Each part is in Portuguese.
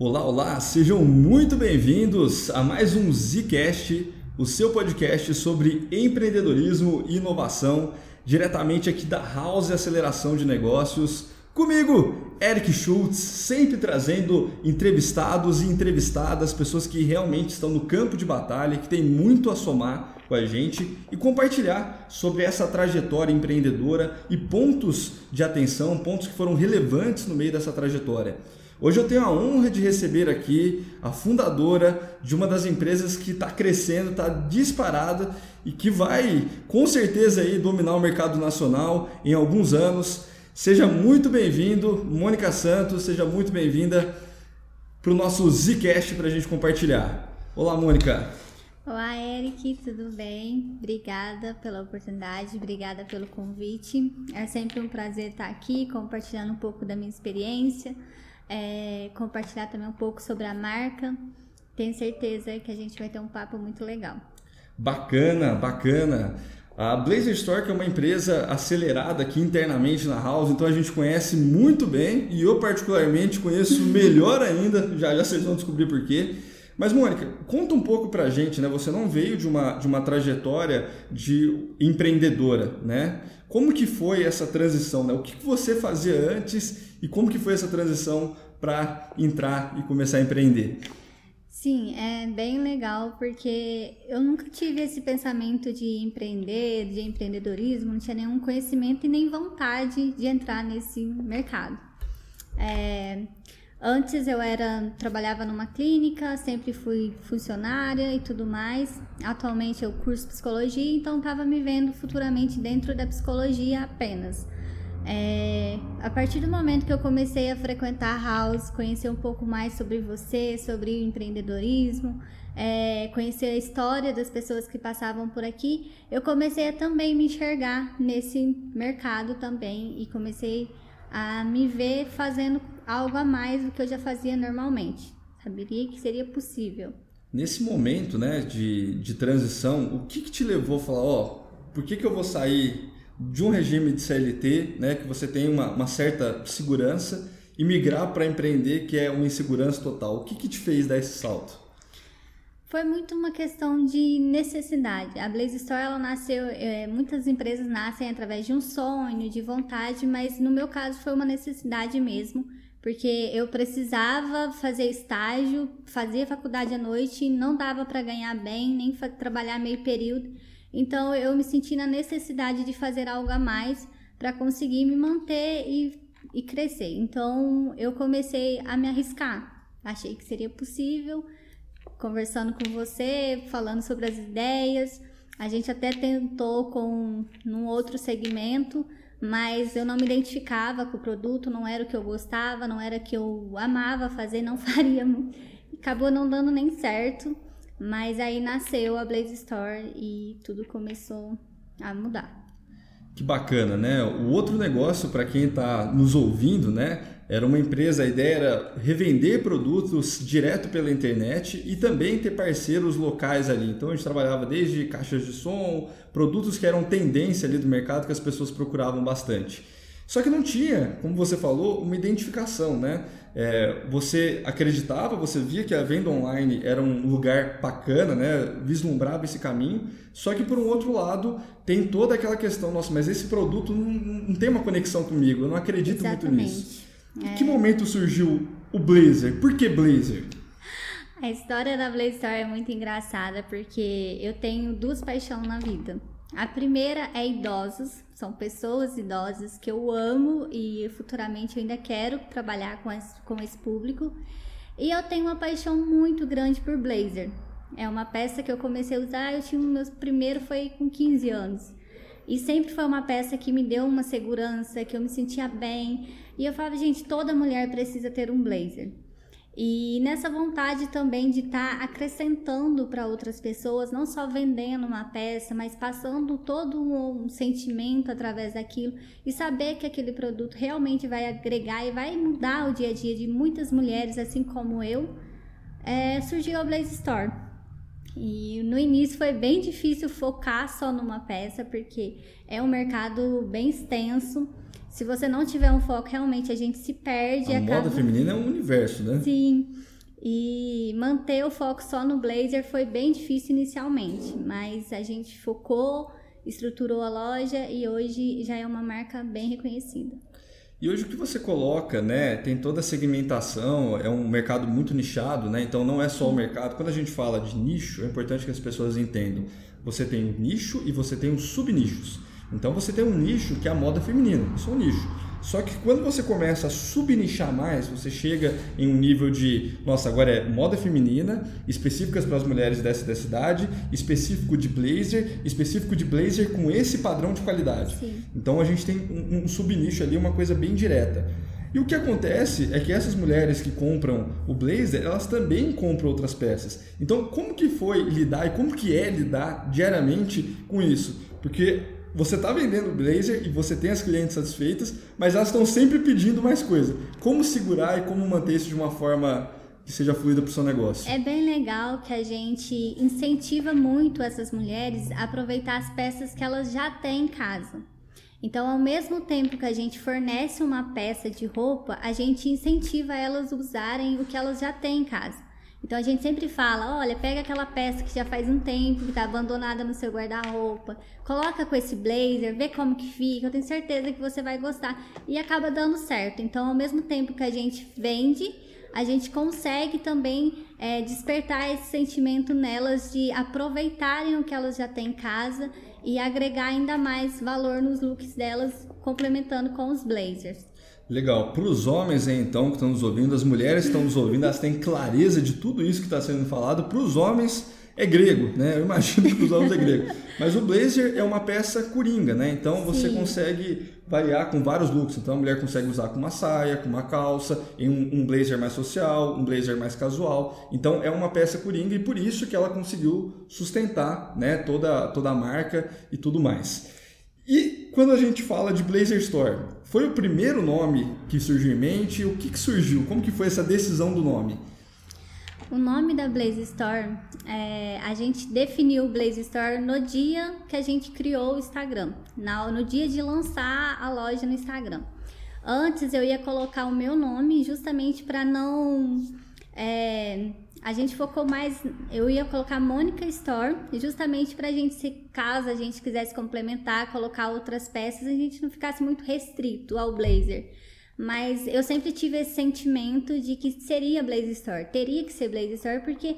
Olá, olá, sejam muito bem-vindos a mais um Zcast, o seu podcast sobre empreendedorismo e inovação, diretamente aqui da House Aceleração de Negócios. Comigo, Eric Schultz, sempre trazendo entrevistados e entrevistadas, pessoas que realmente estão no campo de batalha, que têm muito a somar com a gente e compartilhar sobre essa trajetória empreendedora e pontos de atenção, pontos que foram relevantes no meio dessa trajetória. Hoje eu tenho a honra de receber aqui a fundadora de uma das empresas que está crescendo, está disparada e que vai com certeza aí dominar o mercado nacional em alguns anos. Seja muito bem-vindo, Mônica Santos, seja muito bem-vinda para o nosso Zcast para a gente compartilhar. Olá, Mônica. Olá, Eric, tudo bem? Obrigada pela oportunidade, obrigada pelo convite. É sempre um prazer estar aqui compartilhando um pouco da minha experiência é, compartilhar também um pouco sobre a marca. Tenho certeza que a gente vai ter um papo muito legal. Bacana, bacana. A Blazer Store que é uma empresa acelerada aqui internamente na House, então a gente conhece muito bem e eu particularmente conheço melhor ainda, já já vocês vão descobrir por quê. Mas Mônica, conta um pouco pra gente, né? Você não veio de uma, de uma trajetória de empreendedora, né? Como que foi essa transição, né? O que você fazia antes e como que foi essa transição para entrar e começar a empreender? Sim, é bem legal porque eu nunca tive esse pensamento de empreender, de empreendedorismo, não tinha nenhum conhecimento e nem vontade de entrar nesse mercado. É, antes eu era trabalhava numa clínica, sempre fui funcionária e tudo mais. Atualmente eu curso psicologia, então estava me vendo futuramente dentro da psicologia apenas. É, a partir do momento que eu comecei a frequentar a House, conhecer um pouco mais sobre você, sobre o empreendedorismo, é, conhecer a história das pessoas que passavam por aqui, eu comecei a também me enxergar nesse mercado também e comecei a me ver fazendo algo a mais do que eu já fazia normalmente. Saberia que seria possível. Nesse momento né, de, de transição, o que, que te levou a falar, ó, oh, por que, que eu vou sair de um regime de CLT, né, que você tem uma, uma certa segurança, e migrar para empreender, que é uma insegurança total. O que, que te fez dar esse salto? Foi muito uma questão de necessidade. A Blaze Store ela nasceu, é, muitas empresas nascem através de um sonho, de vontade, mas no meu caso foi uma necessidade mesmo, porque eu precisava fazer estágio, fazia faculdade à noite, não dava para ganhar bem, nem trabalhar meio período. Então eu me senti na necessidade de fazer algo a mais para conseguir me manter e, e crescer. Então eu comecei a me arriscar. Achei que seria possível, conversando com você, falando sobre as ideias. A gente até tentou com num outro segmento, mas eu não me identificava com o produto, não era o que eu gostava, não era o que eu amava fazer, não faria. Acabou não dando nem certo. Mas aí nasceu a Blaze Store e tudo começou a mudar. Que bacana, né? O outro negócio para quem está nos ouvindo, né? Era uma empresa, a ideia era revender produtos direto pela internet e também ter parceiros locais ali. Então a gente trabalhava desde caixas de som, produtos que eram tendência ali do mercado que as pessoas procuravam bastante. Só que não tinha, como você falou, uma identificação, né? É, você acreditava, você via que a venda online era um lugar bacana, né? Vislumbrava esse caminho. Só que por um outro lado tem toda aquela questão, nossa, mas esse produto não, não tem uma conexão comigo, eu não acredito Exatamente. muito nisso. É... Em que momento surgiu o Blazer? Por que Blazer? A história da Blazer Store é muito engraçada porque eu tenho duas paixões na vida. A primeira é idosos, são pessoas idosas que eu amo e futuramente eu ainda quero trabalhar com esse, com esse público. E eu tenho uma paixão muito grande por blazer. É uma peça que eu comecei a usar, eu tinha o meu primeiro foi com 15 anos. E sempre foi uma peça que me deu uma segurança, que eu me sentia bem. E eu falava, gente, toda mulher precisa ter um blazer. E nessa vontade também de estar tá acrescentando para outras pessoas, não só vendendo uma peça, mas passando todo um sentimento através daquilo e saber que aquele produto realmente vai agregar e vai mudar o dia a dia de muitas mulheres, assim como eu, é, surgiu a Blaze Store. E no início foi bem difícil focar só numa peça, porque é um mercado bem extenso. Se você não tiver um foco, realmente a gente se perde. A acaba... moda feminina é um universo, né? Sim. E manter o foco só no blazer foi bem difícil inicialmente, mas a gente focou, estruturou a loja e hoje já é uma marca bem reconhecida. E hoje o que você coloca, né, tem toda a segmentação, é um mercado muito nichado, né? Então não é só o mercado. Quando a gente fala de nicho, é importante que as pessoas entendam. Você tem um nicho e você tem os subnichos. Então você tem um nicho que é a moda feminina, isso é um nicho. Só que quando você começa a subnichar mais, você chega em um nível de, nossa, agora é moda feminina, específicas para as mulheres dessa, dessa idade, específico de blazer, específico de blazer com esse padrão de qualidade. Sim. Então a gente tem um, um subnicho ali, uma coisa bem direta. E o que acontece é que essas mulheres que compram o blazer, elas também compram outras peças. Então, como que foi lidar e como que é lidar diariamente com isso? Porque você está vendendo blazer e você tem as clientes satisfeitas, mas elas estão sempre pedindo mais coisa. Como segurar e como manter isso de uma forma que seja fluida para o seu negócio? É bem legal que a gente incentiva muito essas mulheres a aproveitar as peças que elas já têm em casa. Então, ao mesmo tempo que a gente fornece uma peça de roupa, a gente incentiva elas a usarem o que elas já têm em casa. Então a gente sempre fala, olha, pega aquela peça que já faz um tempo, que está abandonada no seu guarda-roupa, coloca com esse blazer, vê como que fica, eu tenho certeza que você vai gostar. E acaba dando certo. Então, ao mesmo tempo que a gente vende, a gente consegue também é, despertar esse sentimento nelas de aproveitarem o que elas já têm em casa e agregar ainda mais valor nos looks delas, complementando com os blazers. Legal. Para os homens, então, que estão nos ouvindo, as mulheres que estão nos ouvindo, elas têm clareza de tudo isso que está sendo falado. Para os homens, é grego, né? Eu imagino que os homens é grego. Mas o blazer é uma peça coringa, né? Então você Sim. consegue variar com vários looks. Então a mulher consegue usar com uma saia, com uma calça, em um, um, blazer mais social, um blazer mais casual. Então é uma peça coringa e por isso que ela conseguiu sustentar, né? Toda toda a marca e tudo mais. E quando a gente fala de Blazer Store, foi o primeiro nome que surgiu em mente? O que, que surgiu? Como que foi essa decisão do nome? O nome da Blaze Store, é, a gente definiu o Blaze Store no dia que a gente criou o Instagram, no, no dia de lançar a loja no Instagram. Antes eu ia colocar o meu nome justamente para não é, a gente focou mais. Eu ia colocar Mônica Store, justamente para a gente, se caso a gente quisesse complementar, colocar outras peças, a gente não ficasse muito restrito ao blazer. Mas eu sempre tive esse sentimento de que seria Blazer Store, teria que ser Blazer Store, porque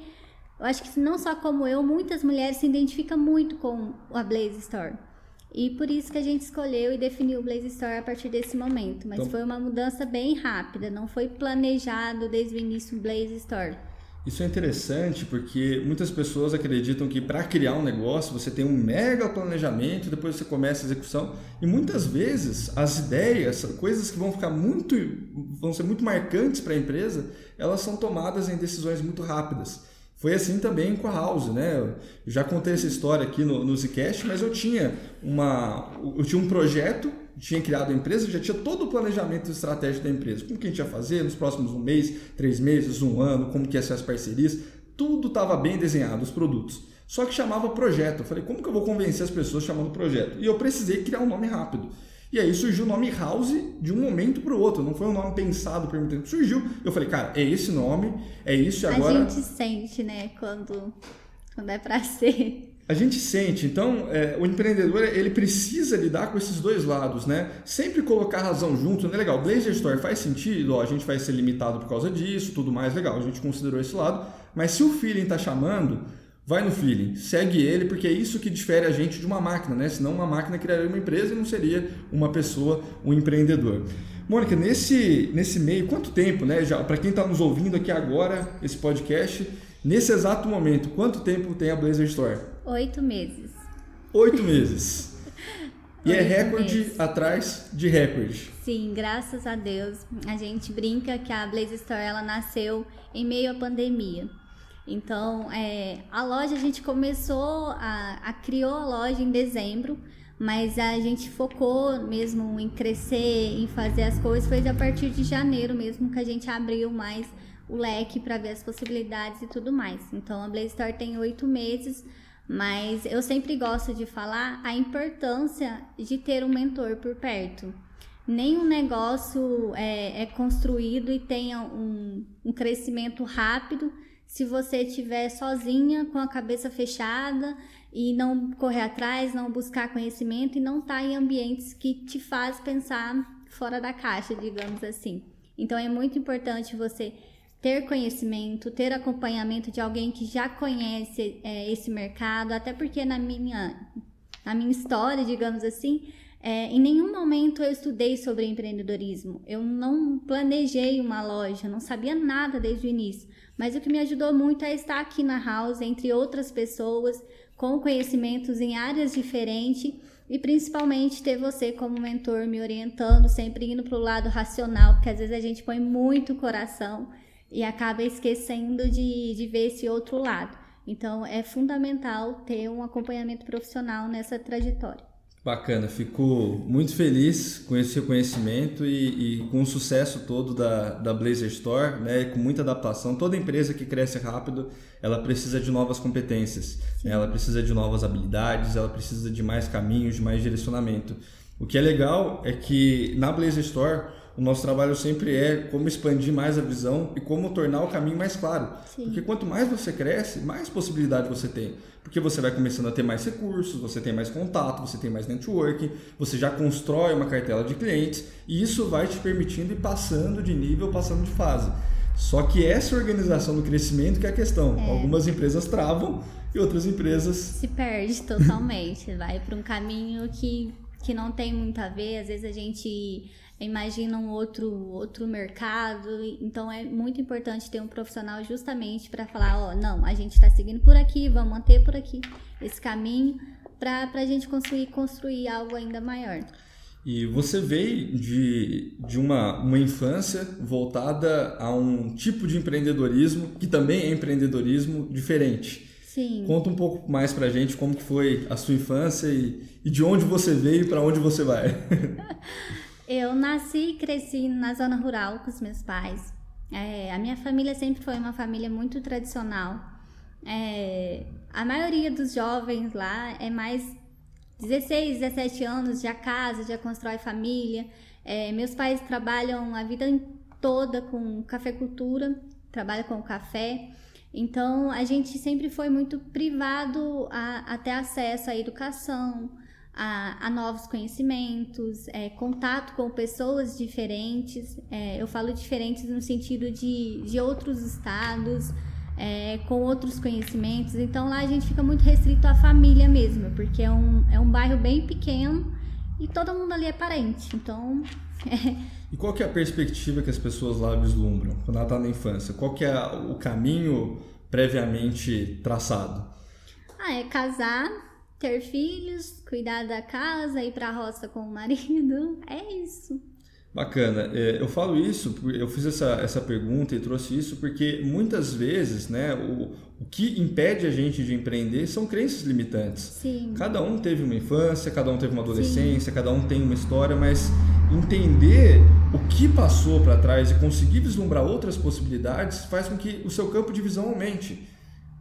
eu acho que não só como eu, muitas mulheres se identificam muito com a Blazer Store. E por isso que a gente escolheu e definiu o Blaze Store a partir desse momento. Mas então, foi uma mudança bem rápida, não foi planejado desde o início o Blaze Store. Isso é interessante porque muitas pessoas acreditam que para criar um negócio você tem um mega planejamento, depois você começa a execução e muitas vezes as ideias, coisas que vão ficar muito, vão ser muito marcantes para a empresa, elas são tomadas em decisões muito rápidas. Foi assim também com a House, né? Eu já contei essa história aqui no, no Zcast, mas eu tinha uma, eu tinha um projeto tinha criado a empresa, já tinha todo o planejamento estratégico da empresa. Como que a gente ia fazer nos próximos um mês, três meses, um ano, como que ia ser as parcerias. Tudo estava bem desenhado, os produtos. Só que chamava projeto. Eu falei, como que eu vou convencer as pessoas chamando projeto? E eu precisei criar um nome rápido. E aí surgiu o nome House de um momento para o outro. Não foi um nome pensado por muito tempo. Surgiu. Eu falei, cara, é esse nome, é isso e agora. A gente sente, né, quando, quando é para ser. A gente sente, então, é, o empreendedor ele precisa lidar com esses dois lados, né? Sempre colocar a razão junto, né? Legal, Blazer Store faz sentido, ó, a gente vai ser limitado por causa disso, tudo mais, legal, a gente considerou esse lado, mas se o feeling está chamando, vai no feeling, segue ele, porque é isso que difere a gente de uma máquina, né? Senão uma máquina criaria uma empresa e não seria uma pessoa, um empreendedor. Mônica, nesse, nesse meio, quanto tempo, né? Já para quem está nos ouvindo aqui agora, esse podcast, nesse exato momento, quanto tempo tem a Blazer Store? Oito meses. Oito meses. E é Oito é recorde meses. atrás de recorde. Sim, graças a Deus. A gente brinca que a Blaze Store ela nasceu em meio à pandemia. Então, é, a loja a gente começou a, a criou a loja em dezembro, mas a gente focou mesmo em crescer, em fazer as coisas, foi a partir de janeiro mesmo que a gente abriu mais o leque para ver as possibilidades e tudo mais. Então a Blaze Store tem oito meses, mas eu sempre gosto de falar a importância de ter um mentor por perto. Nenhum negócio é, é construído e tenha um, um crescimento rápido se você estiver sozinha, com a cabeça fechada e não correr atrás, não buscar conhecimento e não estar tá em ambientes que te faz pensar fora da caixa, digamos assim. Então é muito importante você ter conhecimento, ter acompanhamento de alguém que já conhece é, esse mercado, até porque na minha, na minha história, digamos assim, é, em nenhum momento eu estudei sobre empreendedorismo. Eu não planejei uma loja, não sabia nada desde o início. Mas o que me ajudou muito é estar aqui na House, entre outras pessoas, com conhecimentos em áreas diferentes e principalmente ter você como mentor me orientando, sempre indo para o lado racional, porque às vezes a gente põe muito coração e acaba esquecendo de, de ver esse outro lado. Então, é fundamental ter um acompanhamento profissional nessa trajetória. Bacana, fico muito feliz com esse reconhecimento e, e, com o sucesso todo da, da Blazer Store, né, com muita adaptação. Toda empresa que cresce rápido, ela precisa de novas competências, ela precisa de novas habilidades, ela precisa de mais caminhos, de mais direcionamento. O que é legal é que na Blazer Store o nosso trabalho sempre é como expandir mais a visão e como tornar o caminho mais claro. Sim. Porque quanto mais você cresce, mais possibilidade você tem. Porque você vai começando a ter mais recursos, você tem mais contato, você tem mais networking, você já constrói uma cartela de clientes e isso vai te permitindo ir passando de nível, passando de fase. Só que essa organização do crescimento que é a questão. É. Algumas empresas travam e outras empresas se perde totalmente, vai para um caminho que que não tem muito a ver, às vezes a gente imagina um outro, outro mercado. Então é muito importante ter um profissional justamente para falar, ó, não, a gente está seguindo por aqui, vamos manter por aqui esse caminho para a gente conseguir construir algo ainda maior. E você veio de, de uma, uma infância voltada a um tipo de empreendedorismo que também é empreendedorismo diferente. Sim. Conta um pouco mais pra gente como foi a sua infância e, e de onde você veio e para onde você vai. Eu nasci e cresci na zona rural com os meus pais. É, a minha família sempre foi uma família muito tradicional. É, a maioria dos jovens lá é mais 16, 17 anos, já casa, já constrói família. É, meus pais trabalham a vida toda com cafeicultura, trabalham com café. Então a gente sempre foi muito privado a, a ter acesso à educação, a, a novos conhecimentos, é, contato com pessoas diferentes. É, eu falo diferentes no sentido de, de outros estados, é, com outros conhecimentos. Então lá a gente fica muito restrito à família mesmo, porque é um, é um bairro bem pequeno e todo mundo ali é parente. Então. E qual que é a perspectiva que as pessoas lá vislumbram quando ela está na infância? Qual que é o caminho previamente traçado? Ah, é casar, ter filhos, cuidar da casa, ir para a roça com o marido. É isso. Bacana. É, eu falo isso, eu fiz essa, essa pergunta e trouxe isso porque muitas vezes né, o, o que impede a gente de empreender são crenças limitantes. Sim. Cada um teve uma infância, cada um teve uma adolescência, Sim. cada um tem uma história, mas entender o que passou para trás e conseguir vislumbrar outras possibilidades faz com que o seu campo de visão aumente.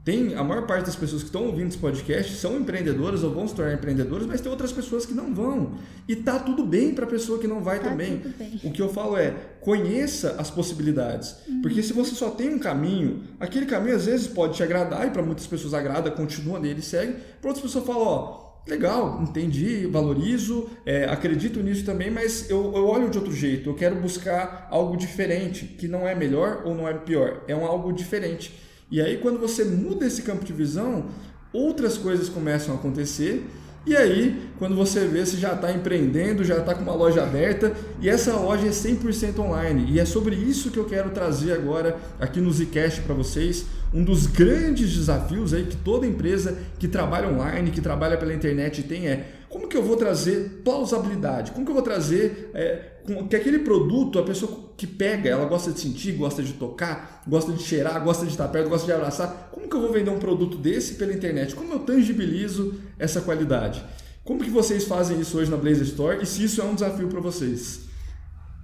Tem a maior parte das pessoas que estão ouvindo esse podcast são empreendedoras ou vão se tornar empreendedoras, mas tem outras pessoas que não vão. E tá tudo bem para a pessoa que não vai tá também. O que eu falo é, conheça as possibilidades. Uhum. Porque se você só tem um caminho, aquele caminho às vezes pode te agradar e para muitas pessoas agrada, continua nele, segue. Para outras pessoas falam, ó, legal, entendi, valorizo, é, acredito nisso também, mas eu, eu olho de outro jeito. Eu quero buscar algo diferente, que não é melhor ou não é pior, é um algo diferente. E aí, quando você muda esse campo de visão, outras coisas começam a acontecer. E aí, quando você vê, você já está empreendendo, já está com uma loja aberta e essa loja é 100% online. E é sobre isso que eu quero trazer agora aqui no Zcast para vocês. Um dos grandes desafios aí que toda empresa que trabalha online, que trabalha pela internet tem é como que eu vou trazer plausibilidade? Como que eu vou trazer é, que aquele produto, a pessoa que pega, ela gosta de sentir, gosta de tocar, gosta de cheirar, gosta de estar perto, gosta de abraçar. Como que eu vou vender um produto desse pela internet? Como eu tangibilizo essa qualidade? Como que vocês fazem isso hoje na Blazer Store e se isso é um desafio para vocês?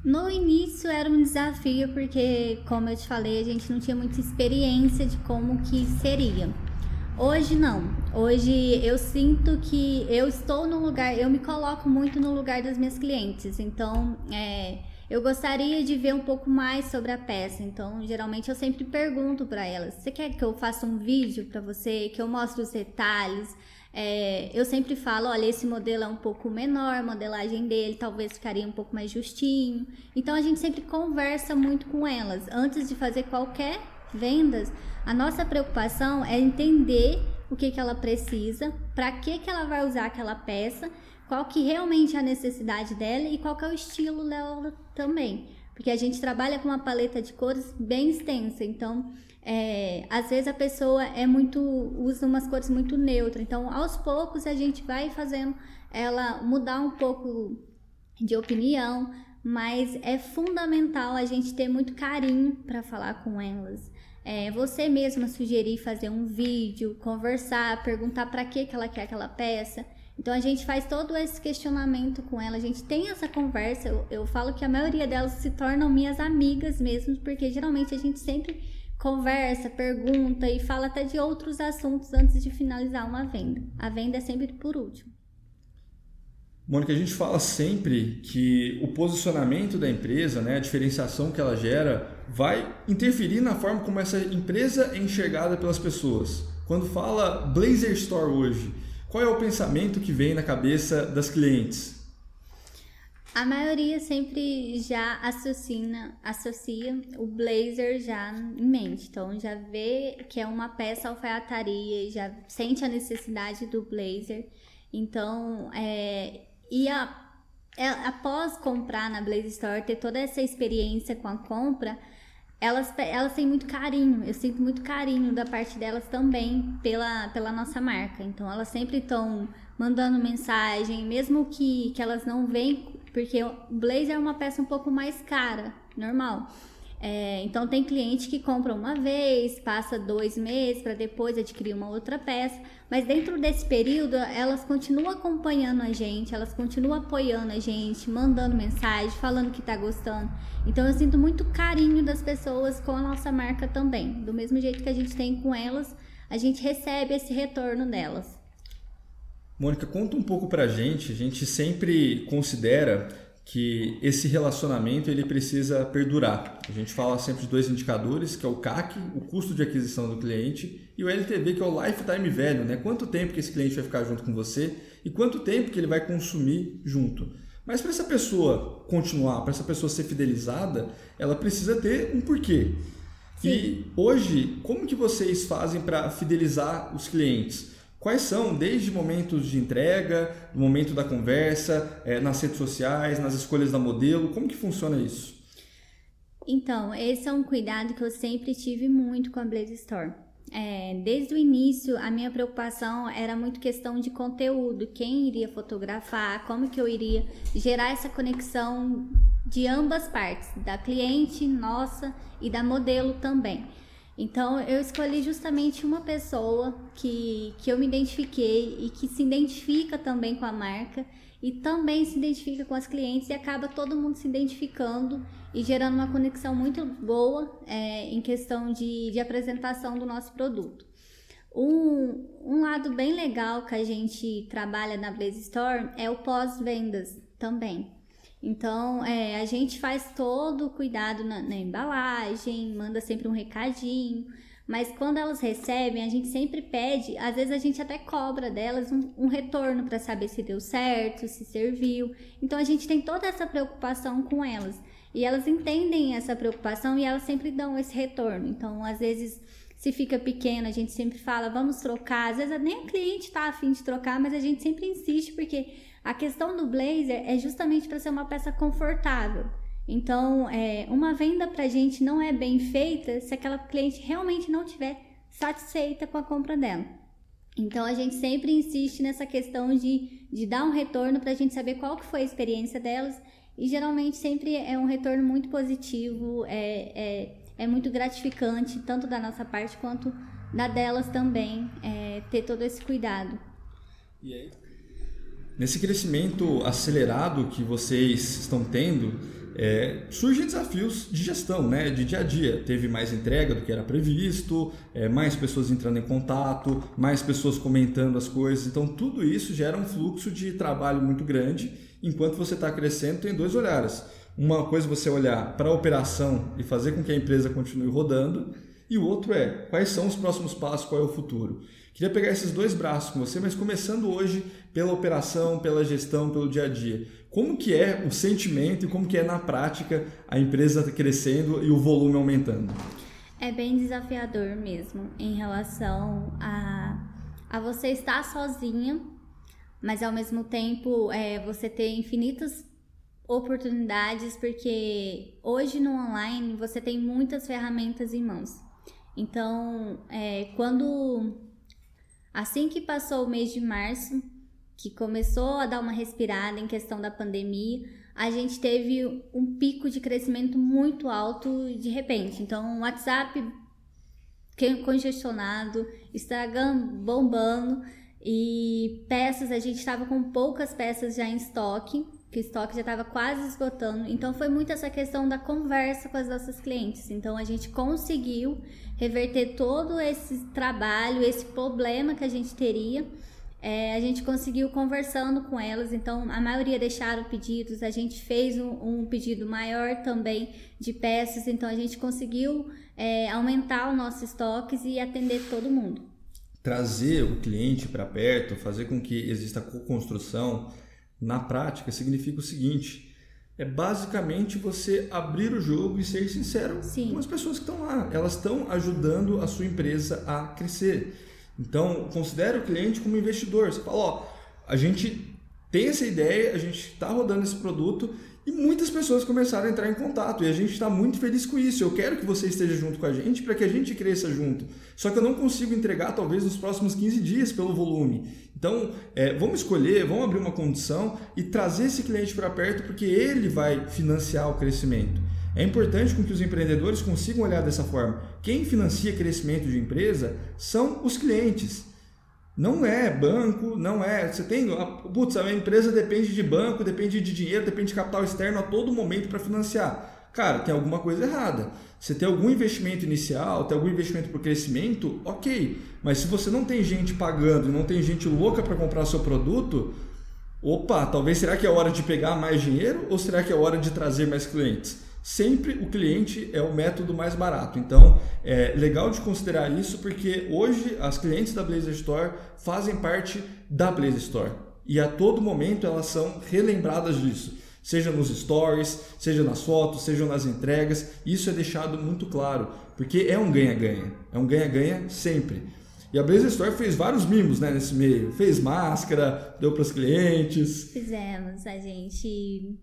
No início era um desafio porque, como eu te falei, a gente não tinha muita experiência de como que seria. Hoje não. Hoje eu sinto que eu estou no lugar, eu me coloco muito no lugar das minhas clientes. Então, é, eu gostaria de ver um pouco mais sobre a peça. Então, geralmente eu sempre pergunto para elas: você quer que eu faça um vídeo para você, que eu mostre os detalhes? É, eu sempre falo, olha, esse modelo é um pouco menor, a modelagem dele talvez ficaria um pouco mais justinho. Então a gente sempre conversa muito com elas. Antes de fazer qualquer vendas, a nossa preocupação é entender o que, que ela precisa, para que, que ela vai usar aquela peça, qual que realmente é a necessidade dela e qual que é o estilo dela também. Porque a gente trabalha com uma paleta de cores bem extensa, então é, às vezes a pessoa é muito usa umas cores muito neutras, então aos poucos a gente vai fazendo ela mudar um pouco de opinião, mas é fundamental a gente ter muito carinho para falar com elas. É, você mesma sugerir fazer um vídeo, conversar, perguntar para que ela quer aquela peça. Então a gente faz todo esse questionamento com ela, a gente tem essa conversa. Eu, eu falo que a maioria delas se tornam minhas amigas mesmo, porque geralmente a gente sempre conversa, pergunta e fala até de outros assuntos antes de finalizar uma venda. A venda é sempre por último. Mônica, a gente fala sempre que o posicionamento da empresa, né, a diferenciação que ela gera, vai interferir na forma como essa empresa é enxergada pelas pessoas. Quando fala Blazer Store hoje, qual é o pensamento que vem na cabeça das clientes? A maioria sempre já associa, associa o blazer já em mente. Então já vê que é uma peça alfaiataria, já sente a necessidade do blazer. Então, é, e a, é, após comprar na Blazer Store, ter toda essa experiência com a compra, elas, elas têm muito carinho. Eu sinto muito carinho da parte delas também pela, pela nossa marca. Então elas sempre estão mandando mensagem, mesmo que, que elas não veem porque o blazer é uma peça um pouco mais cara, normal. É, então tem cliente que compra uma vez, passa dois meses para depois adquirir uma outra peça, mas dentro desse período elas continuam acompanhando a gente, elas continuam apoiando a gente, mandando mensagem, falando que tá gostando. Então eu sinto muito carinho das pessoas com a nossa marca também, do mesmo jeito que a gente tem com elas, a gente recebe esse retorno delas. Mônica, conta um pouco pra gente. A gente sempre considera que esse relacionamento ele precisa perdurar. A gente fala sempre de dois indicadores, que é o CAC, o custo de aquisição do cliente, e o LTV, que é o lifetime value, né? Quanto tempo que esse cliente vai ficar junto com você e quanto tempo que ele vai consumir junto. Mas para essa pessoa continuar, para essa pessoa ser fidelizada, ela precisa ter um porquê. Sim. E hoje, como que vocês fazem para fidelizar os clientes? Quais são, desde momentos de entrega, no momento da conversa, é, nas redes sociais, nas escolhas da modelo, como que funciona isso? Então, esse é um cuidado que eu sempre tive muito com a Blaze Store. É, desde o início, a minha preocupação era muito questão de conteúdo, quem iria fotografar, como que eu iria gerar essa conexão de ambas partes, da cliente, nossa e da modelo também. Então eu escolhi justamente uma pessoa que, que eu me identifiquei e que se identifica também com a marca e também se identifica com as clientes e acaba todo mundo se identificando e gerando uma conexão muito boa é, em questão de, de apresentação do nosso produto. Um, um lado bem legal que a gente trabalha na Blaze Store é o pós-vendas também. Então, é, a gente faz todo o cuidado na, na, embalagem, manda sempre um recadinho, mas quando elas recebem, a gente sempre pede, às vezes a gente até cobra delas um, um retorno para saber se deu certo, se serviu. Então, a gente tem toda essa preocupação com elas. E elas entendem essa preocupação e elas sempre dão esse retorno. Então, às vezes, se fica pequeno, a gente sempre fala, vamos trocar. Às vezes nem o cliente está afim de trocar, mas a gente sempre insiste, porque a questão do blazer é justamente para ser uma peça confortável. Então, é, uma venda para a gente não é bem feita se aquela cliente realmente não estiver satisfeita com a compra dela. Então, a gente sempre insiste nessa questão de, de dar um retorno para a gente saber qual que foi a experiência delas. E geralmente sempre é um retorno muito positivo, é, é, é muito gratificante, tanto da nossa parte quanto da delas também, é, ter todo esse cuidado. E aí, Nesse crescimento acelerado que vocês estão tendo, é, surgem desafios de gestão, né, de dia a dia. Teve mais entrega do que era previsto, é, mais pessoas entrando em contato, mais pessoas comentando as coisas. Então, tudo isso gera um fluxo de trabalho muito grande. Enquanto você está crescendo, tem dois olhares. Uma coisa é você olhar para a operação e fazer com que a empresa continue rodando, e o outro é quais são os próximos passos, qual é o futuro. Queria pegar esses dois braços com você, mas começando hoje pela operação, pela gestão, pelo dia a dia. Como que é o sentimento e como que é na prática a empresa crescendo e o volume aumentando? É bem desafiador mesmo em relação a, a você estar sozinha, mas ao mesmo tempo é, você ter infinitas oportunidades, porque hoje no online você tem muitas ferramentas em mãos. Então, é, quando Assim que passou o mês de março, que começou a dar uma respirada em questão da pandemia, a gente teve um pico de crescimento muito alto de repente. Então, o WhatsApp congestionado, Instagram bombando e peças, a gente estava com poucas peças já em estoque, que o estoque já estava quase esgotando. Então, foi muito essa questão da conversa com as nossas clientes. Então, a gente conseguiu reverter todo esse trabalho, esse problema que a gente teria. É, a gente conseguiu conversando com elas, então a maioria deixaram pedidos, a gente fez um, um pedido maior também de peças, então a gente conseguiu é, aumentar o nosso estoques e atender todo mundo. Trazer o cliente para perto, fazer com que exista co-construção, na prática significa o seguinte: é basicamente você abrir o jogo e ser sincero Sim. com as pessoas que estão lá. Elas estão ajudando a sua empresa a crescer. Então, considere o cliente como investidor. Você fala, ó, a gente tem essa ideia, a gente está rodando esse produto e muitas pessoas começaram a entrar em contato e a gente está muito feliz com isso. Eu quero que você esteja junto com a gente para que a gente cresça junto. Só que eu não consigo entregar talvez nos próximos 15 dias pelo volume. Então, é, vamos escolher, vamos abrir uma condição e trazer esse cliente para perto porque ele vai financiar o crescimento. É importante com que os empreendedores consigam olhar dessa forma. Quem financia crescimento de empresa são os clientes. Não é banco, não é. Você tem. Putz, a empresa depende de banco, depende de dinheiro, depende de capital externo a todo momento para financiar. Cara, tem alguma coisa errada. Você tem algum investimento inicial, tem algum investimento para crescimento, ok. Mas se você não tem gente pagando, não tem gente louca para comprar seu produto, opa, talvez será que é hora de pegar mais dinheiro ou será que é hora de trazer mais clientes? Sempre o cliente é o método mais barato. Então, é legal de considerar isso porque hoje as clientes da Blazer Store fazem parte da Blazer Store e a todo momento elas são relembradas disso. Seja nos stories, seja nas fotos, seja nas entregas, isso é deixado muito claro, porque é um ganha-ganha, é um ganha-ganha sempre. E a Blazer Store fez vários mimos né, nesse meio. Fez máscara, deu para os clientes. Fizemos, a gente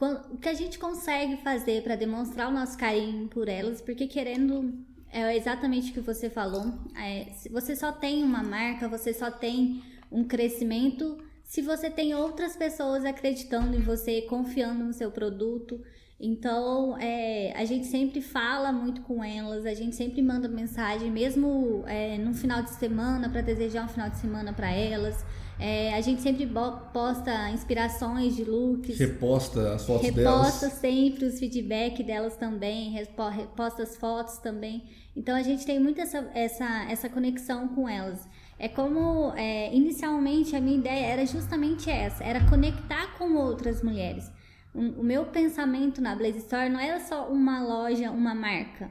o que a gente consegue fazer para demonstrar o nosso carinho por elas, porque querendo é exatamente o que você falou. É, se você só tem uma marca, você só tem um crescimento se você tem outras pessoas acreditando em você, confiando no seu produto. Então, é, a gente sempre fala muito com elas, a gente sempre manda mensagem, mesmo é, no final de semana, para desejar um final de semana para elas. É, a gente sempre posta inspirações de looks. Reposta as fotos reposta delas. Reposta sempre os feedback delas também, reposta as fotos também. Então a gente tem muito essa, essa, essa conexão com elas. É como é, inicialmente a minha ideia era justamente essa, era conectar com outras mulheres. O, o meu pensamento na Blaze Store não era só uma loja, uma marca.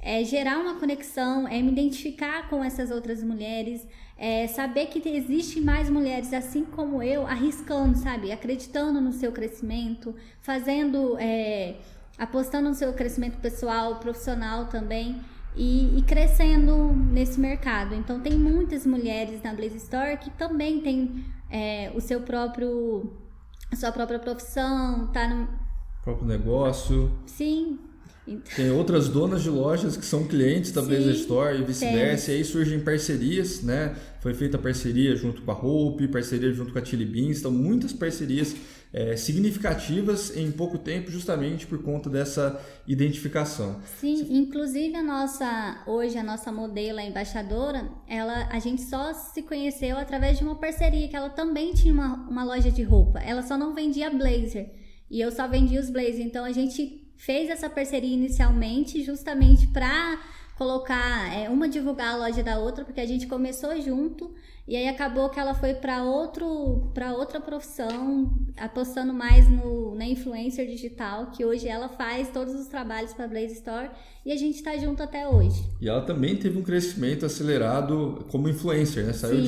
É gerar uma conexão, é me identificar com essas outras mulheres, é, saber que existem mais mulheres assim como eu, arriscando, sabe? Acreditando no seu crescimento, fazendo, é, apostando no seu crescimento pessoal, profissional também. E, e, crescendo nesse mercado. Então tem muitas mulheres na Blaze Store que também têm é, o seu próprio a sua própria profissão, tá no próprio negócio. Sim, então... Tem outras donas de lojas que são clientes da Blazer Store e vice-versa. E aí surgem parcerias, né? Foi feita parceria junto com a Hope, parceria junto com a Chili Beans. Então, muitas parcerias é, significativas em pouco tempo, justamente por conta dessa identificação. Sim, inclusive a nossa, hoje a nossa modelo, a embaixadora, ela, a gente só se conheceu através de uma parceria que ela também tinha uma, uma loja de roupa. Ela só não vendia blazer. E eu só vendia os blazers. Então a gente fez essa parceria inicialmente justamente para colocar é, uma divulgar a loja da outra, porque a gente começou junto e aí acabou que ela foi para outro para outra profissão, apostando mais no na influencer digital, que hoje ela faz todos os trabalhos para Blaze Store e a gente está junto até hoje. E ela também teve um crescimento acelerado como influencer, né? Saiu Sim.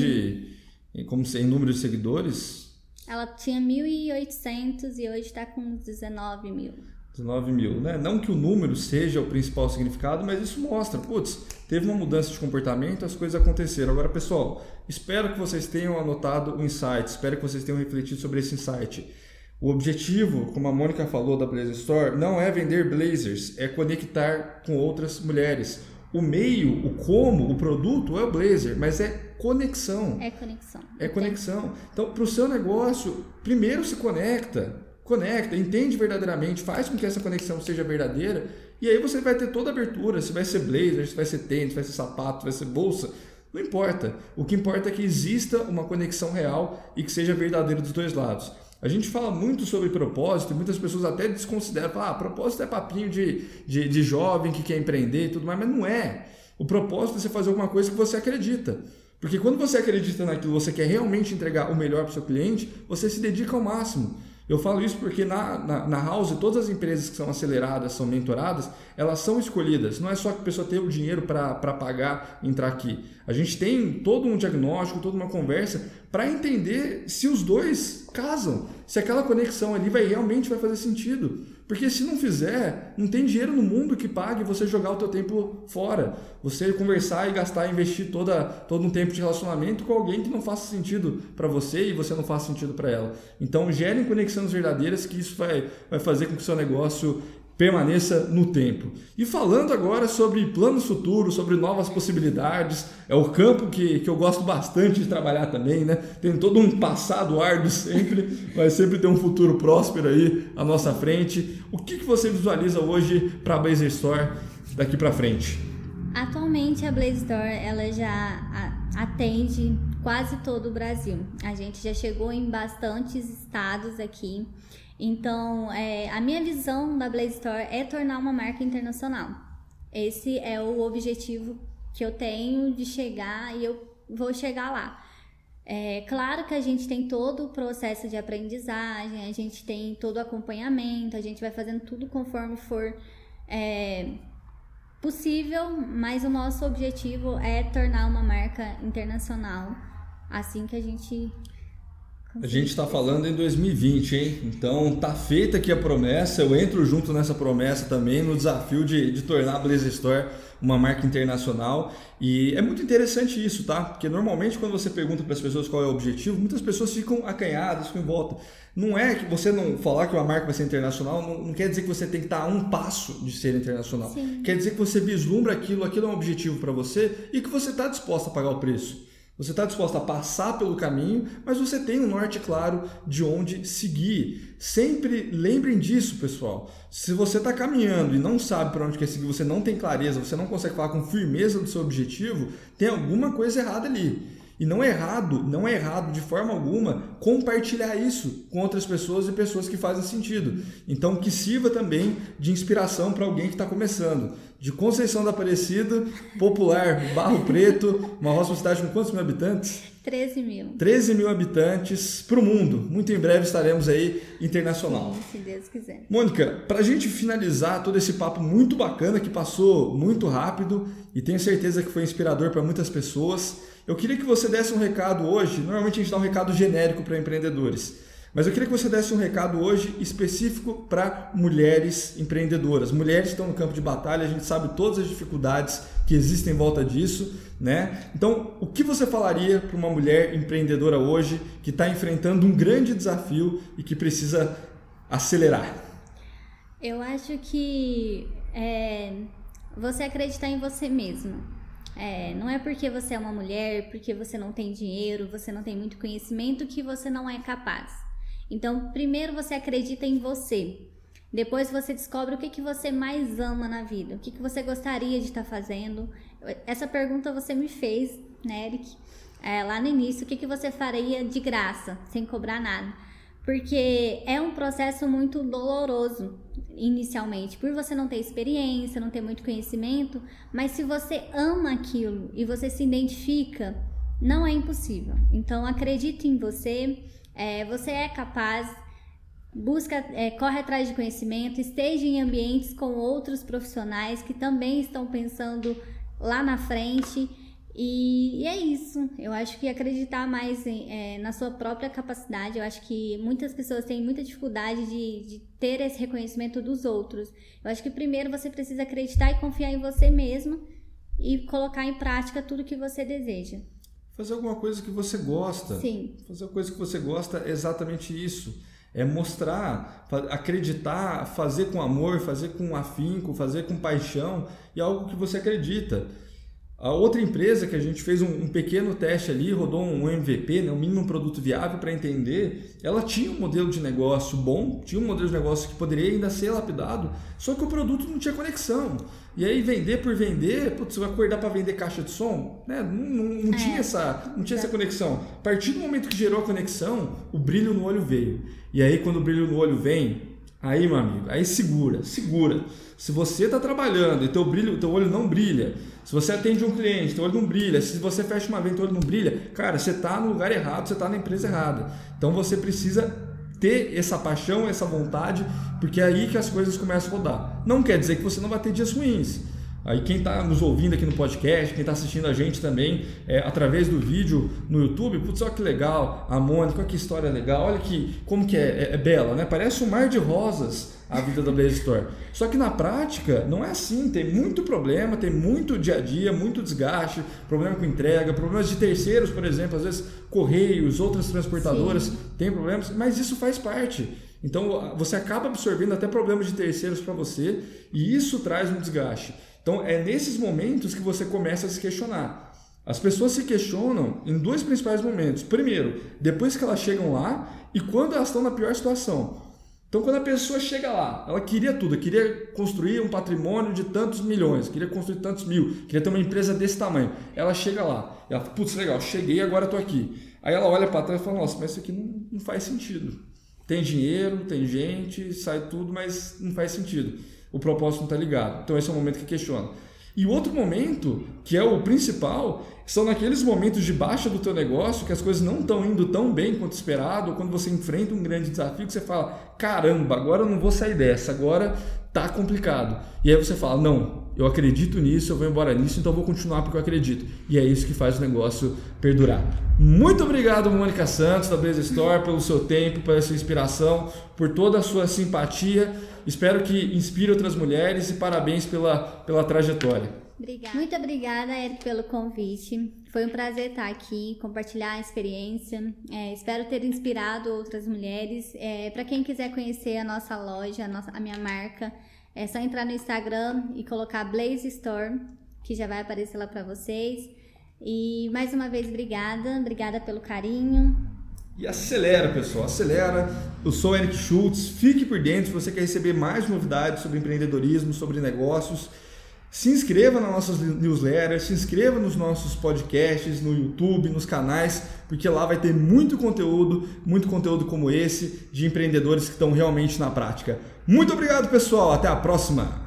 de como em número de seguidores. Ela tinha 1.800 e hoje está com 19 mil. 19 mil, né? Não que o número seja o principal significado, mas isso mostra, putz, teve uma mudança de comportamento, as coisas aconteceram. Agora, pessoal, espero que vocês tenham anotado o insight, espero que vocês tenham refletido sobre esse insight. O objetivo, como a Mônica falou da Blazer Store, não é vender blazers, é conectar com outras mulheres. O meio, o como, o produto é o blazer, mas é conexão. É conexão. É conexão. Então, para o seu negócio, primeiro se conecta, conecta, entende verdadeiramente, faz com que essa conexão seja verdadeira, e aí você vai ter toda a abertura, se vai ser blazer, se vai ser tênis, se vai ser sapato, se vai ser bolsa, não importa. O que importa é que exista uma conexão real e que seja verdadeira dos dois lados. A gente fala muito sobre propósito, e muitas pessoas até desconsideram, ah, propósito é papinho de, de, de jovem que quer empreender e tudo mais, mas não é. O propósito é você fazer alguma coisa que você acredita. Porque quando você acredita naquilo, você quer realmente entregar o melhor para o seu cliente, você se dedica ao máximo. Eu falo isso porque na, na, na, House, todas as empresas que são aceleradas, são mentoradas, elas são escolhidas. Não é só que a pessoa tem o dinheiro para pagar entrar aqui. A gente tem todo um diagnóstico, toda uma conversa para entender se os dois casam, se aquela conexão ali vai realmente vai fazer sentido. Porque se não fizer, não tem dinheiro no mundo que pague você jogar o teu tempo fora. Você conversar e gastar, investir toda, todo um tempo de relacionamento com alguém que não faça sentido para você e você não faça sentido para ela. Então, gerem conexões verdadeiras que isso vai, vai fazer com que o seu negócio permaneça no tempo. E falando agora sobre planos futuros, sobre novas possibilidades, é o campo que, que eu gosto bastante de trabalhar também, né? Tem todo um passado árduo sempre, mas sempre tem um futuro próspero aí à nossa frente. O que, que você visualiza hoje para a Blazer Store daqui para frente? Atualmente a Blaze Store ela já atende quase todo o Brasil. A gente já chegou em bastantes estados aqui. Então, é, a minha visão da Blaze Store é tornar uma marca internacional. Esse é o objetivo que eu tenho de chegar e eu vou chegar lá. É claro que a gente tem todo o processo de aprendizagem, a gente tem todo o acompanhamento, a gente vai fazendo tudo conforme for é, possível, mas o nosso objetivo é tornar uma marca internacional assim que a gente a gente está falando em 2020, hein? Então tá feita aqui a promessa. Eu entro junto nessa promessa também no desafio de, de tornar a Blaze Store uma marca internacional. E é muito interessante isso, tá? Porque normalmente quando você pergunta para as pessoas qual é o objetivo, muitas pessoas ficam acanhadas, ficam em volta. Não é que você não falar que uma marca vai ser internacional, não, não quer dizer que você tem que estar a um passo de ser internacional. Sim. Quer dizer que você vislumbra aquilo, aquilo é um objetivo para você e que você está disposto a pagar o preço. Você está disposto a passar pelo caminho, mas você tem um norte claro de onde seguir. Sempre lembrem disso, pessoal. Se você está caminhando e não sabe para onde quer seguir, você não tem clareza, você não consegue falar com firmeza do seu objetivo, tem alguma coisa errada ali. E não é errado, não é errado de forma alguma compartilhar isso com outras pessoas e pessoas que fazem sentido. Então que sirva também de inspiração para alguém que está começando de Conceição da Aparecida, popular, Barro Preto, uma roça cidade com quantos mil habitantes? 13 mil. 13 mil habitantes para o mundo. Muito em breve estaremos aí internacional. Sim, se Deus quiser. Mônica, para a gente finalizar todo esse papo muito bacana que passou muito rápido e tenho certeza que foi inspirador para muitas pessoas, eu queria que você desse um recado hoje. Normalmente a gente dá um recado genérico para empreendedores. Mas eu queria que você desse um recado hoje específico para mulheres empreendedoras, mulheres estão no campo de batalha, a gente sabe todas as dificuldades que existem em volta disso, né? Então, o que você falaria para uma mulher empreendedora hoje que está enfrentando um grande desafio e que precisa acelerar? Eu acho que é, você acreditar em você mesma. É, não é porque você é uma mulher, porque você não tem dinheiro, você não tem muito conhecimento que você não é capaz. Então, primeiro você acredita em você. Depois você descobre o que, que você mais ama na vida, o que, que você gostaria de estar tá fazendo. Essa pergunta você me fez, né, Eric? É, lá no início, o que, que você faria de graça, sem cobrar nada? porque é um processo muito doloroso inicialmente, por você não ter experiência, não ter muito conhecimento, mas se você ama aquilo e você se identifica, não é impossível. Então acredite em você, é, você é capaz, busca, é, corre atrás de conhecimento, esteja em ambientes com outros profissionais que também estão pensando lá na frente e, e, é isso. Eu acho que acreditar mais em, é, na sua própria capacidade. Eu acho que muitas pessoas têm muita dificuldade de, de, ter esse reconhecimento dos outros. Eu acho que primeiro você precisa acreditar e confiar em você mesmo e colocar em prática tudo que você deseja. Fazer alguma coisa que você gosta. Sim. Fazer uma coisa que você gosta é exatamente isso. É mostrar, acreditar, fazer com amor, fazer com afinco, fazer com paixão e algo que você acredita. A outra empresa que a gente fez um, um pequeno teste ali, rodou um MVP, né, um mínimo produto viável para entender, ela tinha um modelo de negócio bom, tinha um modelo de negócio que poderia ainda ser lapidado, só que o produto não tinha conexão. E aí vender por vender, putz, você vai acordar para vender caixa de som? Né? Não, não, não é. tinha, essa, não tinha essa conexão. A partir do momento que gerou a conexão, o brilho no olho veio. E aí quando o brilho no olho vem, aí meu amigo, aí segura, segura. Se você está trabalhando e teu brilho, teu olho não brilha, se você atende um cliente, teu olho não brilha, se você fecha uma venda, teu olho não brilha, cara, você está no lugar errado, você está na empresa errada. Então você precisa ter essa paixão, essa vontade, porque é aí que as coisas começam a rodar. Não quer dizer que você não vai ter dias ruins. Aí quem está nos ouvindo aqui no podcast, quem está assistindo a gente também é, através do vídeo no YouTube, putz, olha que legal, a Mônica, olha que história legal, olha que como que é, é, é bela, né? Parece um mar de rosas a vida da Blaze Store. Só que na prática não é assim, tem muito problema, tem muito dia a dia, muito desgaste, problema com entrega, problemas de terceiros, por exemplo, às vezes correios, outras transportadoras Sim. têm problemas, mas isso faz parte. Então você acaba absorvendo até problemas de terceiros para você e isso traz um desgaste. Então é nesses momentos que você começa a se questionar. As pessoas se questionam em dois principais momentos. Primeiro, depois que elas chegam lá e quando elas estão na pior situação. Então, quando a pessoa chega lá, ela queria tudo, queria construir um patrimônio de tantos milhões, queria construir tantos mil, queria ter uma empresa desse tamanho. Ela chega lá, ela fala, putz, legal, cheguei, agora estou aqui. Aí ela olha para trás e fala, nossa, mas isso aqui não, não faz sentido. Tem dinheiro, tem gente, sai tudo, mas não faz sentido o propósito não está ligado. Então esse é o momento que questiona. E outro momento, que é o principal, são naqueles momentos de baixa do teu negócio, que as coisas não estão indo tão bem quanto esperado, ou quando você enfrenta um grande desafio, que você fala, caramba, agora eu não vou sair dessa, agora tá complicado. E aí você fala, não, eu acredito nisso, eu vou embora nisso, então vou continuar porque eu acredito. E é isso que faz o negócio perdurar. Muito obrigado, Mônica Santos, da Blaze Store, pelo seu tempo, pela sua inspiração, por toda a sua simpatia. Espero que inspire outras mulheres e parabéns pela, pela trajetória. Obrigada. Muito obrigada, Eric, pelo convite. Foi um prazer estar aqui, compartilhar a experiência. É, espero ter inspirado outras mulheres. É, Para quem quiser conhecer a nossa loja, a, nossa, a minha marca, é só entrar no Instagram e colocar Blaze Store, que já vai aparecer lá para vocês. E mais uma vez, obrigada, obrigada pelo carinho. E acelera, pessoal, acelera. Eu sou o Eric Schultz. Fique por dentro se você quer receber mais novidades sobre empreendedorismo, sobre negócios. Se inscreva nas nossas newsletters, se inscreva nos nossos podcasts, no YouTube, nos canais, porque lá vai ter muito conteúdo, muito conteúdo como esse de empreendedores que estão realmente na prática. Muito obrigado, pessoal. Até a próxima.